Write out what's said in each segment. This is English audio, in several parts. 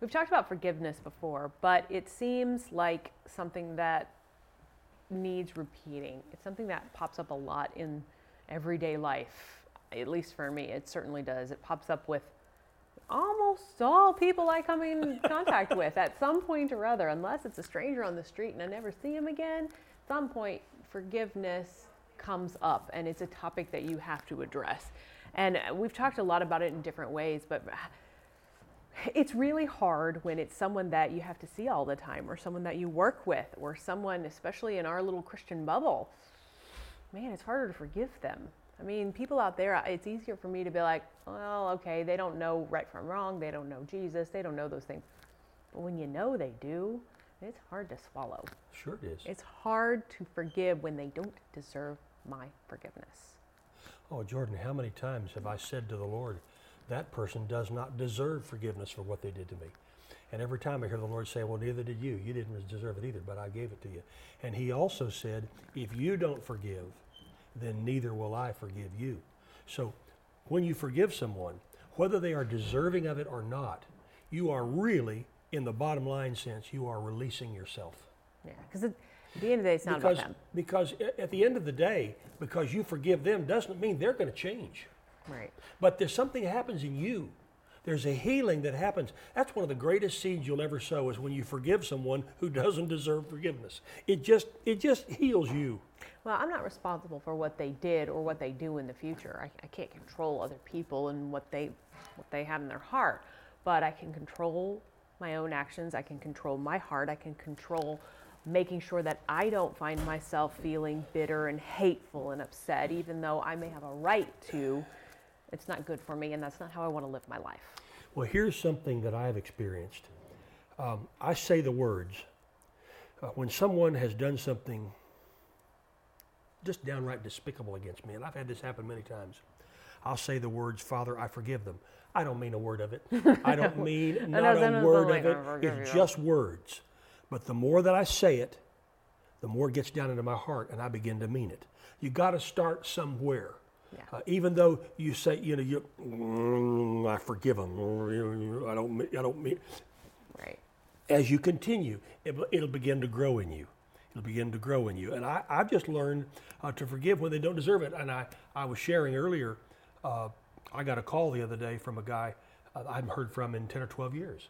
We've talked about forgiveness before, but it seems like something that needs repeating. It's something that pops up a lot in everyday life. At least for me, it certainly does. It pops up with almost all people I come in contact with at some point or other, unless it's a stranger on the street and I never see him again. At some point, forgiveness comes up, and it's a topic that you have to address. And we've talked a lot about it in different ways, but it's really hard when it's someone that you have to see all the time or someone that you work with or someone especially in our little christian bubble. Man it's harder to forgive them. I mean people out there it's easier for me to be like well okay they don't know right from wrong. They don't know jesus. They don't know those things. But when you know they do it's hard to swallow. Sure it is. it's hard to forgive when they don't deserve my forgiveness. Oh, Jordan, how many times have I said to the Lord, that person does not deserve forgiveness for what they did to me? And every time I hear the Lord say, well, neither did you. You didn't deserve it either, but I gave it to you. And he also said, if you don't forgive, then neither will I forgive you. So when you forgive someone, whether they are deserving of it or not, you are really, in the bottom line sense, you are releasing yourself. yeah because at the end of the day it's not because, about them because at the end of the day, because you forgive them doesn't mean they're going to change. Right But there's something that happens in you. There's a healing that happens. That's one of the greatest seeds you'll ever sow is when you forgive someone who doesn't deserve forgiveness. It just it just heals you. Well, I'm not responsible for what they did or what they do in the future. I, I can't control other people and what they what they have in their heart, but I can control my own actions. I can control my heart. I can control making sure that I don't find myself feeling bitter and hateful and upset, even though I may have a right to. It's not good for me, and that's not how I want to live my life. Well, here's something that I've experienced. Um, I say the words uh, when someone has done something just downright despicable against me, and I've had this happen many times. I'll say the words, Father, I forgive them. I don't mean a word of it. I don't mean not a word like of it. It's just words. But the more that I say it, the more it gets down into my heart, and I begin to mean it. You got to start somewhere. Yeah. Uh, even though you say, you know, you, "Mm, I forgive them. I don't, I don't mean. Right. As you continue, it, it'll begin to grow in you. It'll begin to grow in you. And I, I've just learned uh, to forgive when they don't deserve it. And I, I was sharing earlier, uh, I got a call the other day from a guy uh, I haven't heard from in 10 or 12 years.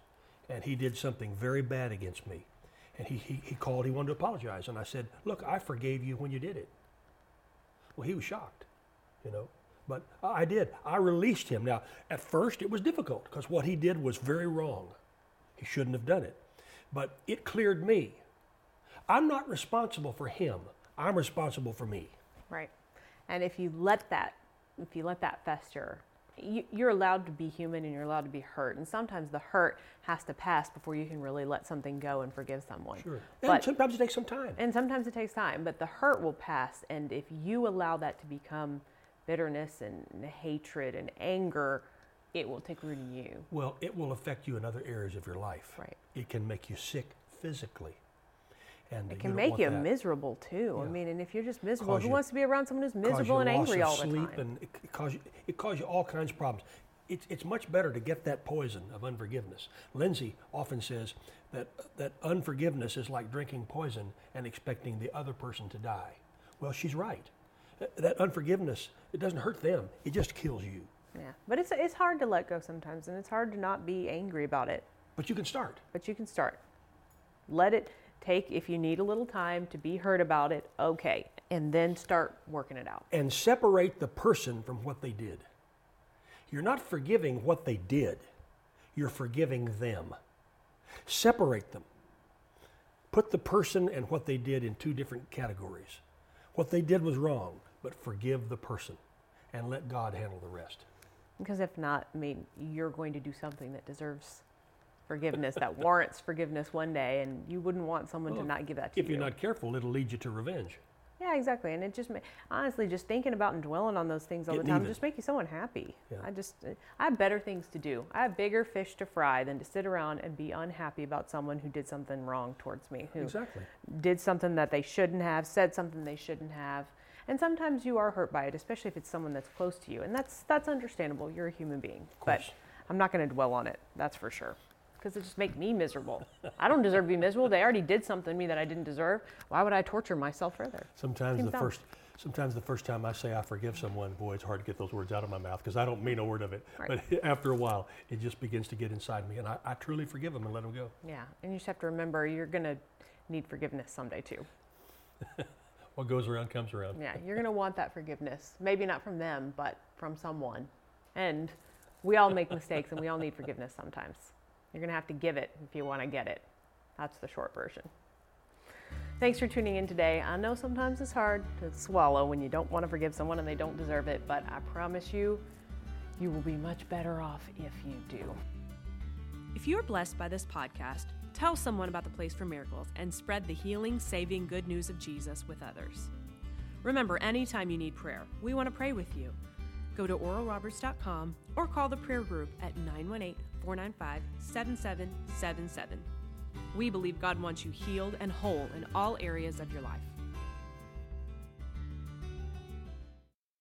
And he did something very bad against me. And he, he, he called, he wanted to apologize. And I said, Look, I forgave you when you did it. Well, he was shocked, you know. But I did. I released him. Now, at first, it was difficult because what he did was very wrong. He shouldn't have done it. But it cleared me. I'm not responsible for him. I'm responsible for me. Right. And if you let that, if you let that fester, you, you're allowed to be human and you're allowed to be hurt. And sometimes the hurt has to pass before you can really let something go and forgive someone. And But sometimes it takes some time. and sometimes it takes time, but the hurt will pass. And if you allow that to become bitterness and hatred and anger, it will take root in you. Well, it will affect you in other areas of your life. Right. It can make you sick physically. And It can don't make you that. miserable too. I mean, and if you're just miserable, Cause who you- wants to be around someone who's miserable and angry all the time? And it, it cause you, it cause you all kinds of problems. It's, it's much better to get that poison of unforgiveness. Lindsay often says that, that unforgiveness is like drinking poison and expecting the other person to die. Well, she's right. That- unforgiveness, it doesn't hurt them, it just kills you. Yeah, but it's it's hard to let go sometimes, and it's hard to not be angry about it. But you can start. But you can start. Let it take if you need a little time to be hurt about it. Okay, and then start working it out. and separate the person from what they did. You're not forgiving what they did, you're forgiving them. Separate them. Put the person and what they did in two different categories. What they did was wrong, but forgive the person and let God handle the rest. Because if not, I mean, you're going to do something that deserves forgiveness, that warrants forgiveness one day, and you wouldn't want someone to not give that to If you. If you're not careful, it'll lead you to revenge. Yeah, exactly. And it just honestly, just thinking about and dwelling on those things all Getting the time even. just make you so unhappy. Yeah. I just, uh, I have better things to do. I have bigger fish to fry than to sit around and be unhappy about someone who did something wrong towards me, who Exactly. did something that they shouldn't have, said something they shouldn't have. And sometimes you are hurt by it, especially if it's someone that's close to you. And that's that's understandable. You're a human being. But course. I'm not going to dwell on it. That's for sure. because it just make me miserable. I don't deserve to be miserable. They already did something to me that I didn't deserve. Why would I torture myself further? Sometimes Seems the dumb. first, sometimes the first time I say I forgive someone, boy, it's hard to get those words out of my mouth because I don't mean a word of it. Right. But after a while, it just begins to get inside me, and I, I truly forgive them and let them go. Yeah, and you just have to remember you're gonna need forgiveness someday too. What goes around comes around. Yeah, you're gonna want that forgiveness. Maybe not from them, but from someone. And we all make mistakes, and we all need forgiveness sometimes. You're gonna have to give it if you want to get it. That's the short version. Thanks for tuning in today. I know sometimes it's hard to swallow when you don't want to forgive someone and they don't deserve it, but I promise you, you will be much better off if you do. If you are blessed by this podcast, tell someone about the Place for Miracles and spread the healing, saving good news of Jesus with others. Remember, anytime you need prayer, we want to pray with you. Go to oralroberts.com or call the prayer group at 918 495 7777. We believe God wants you healed and whole in all areas of your life.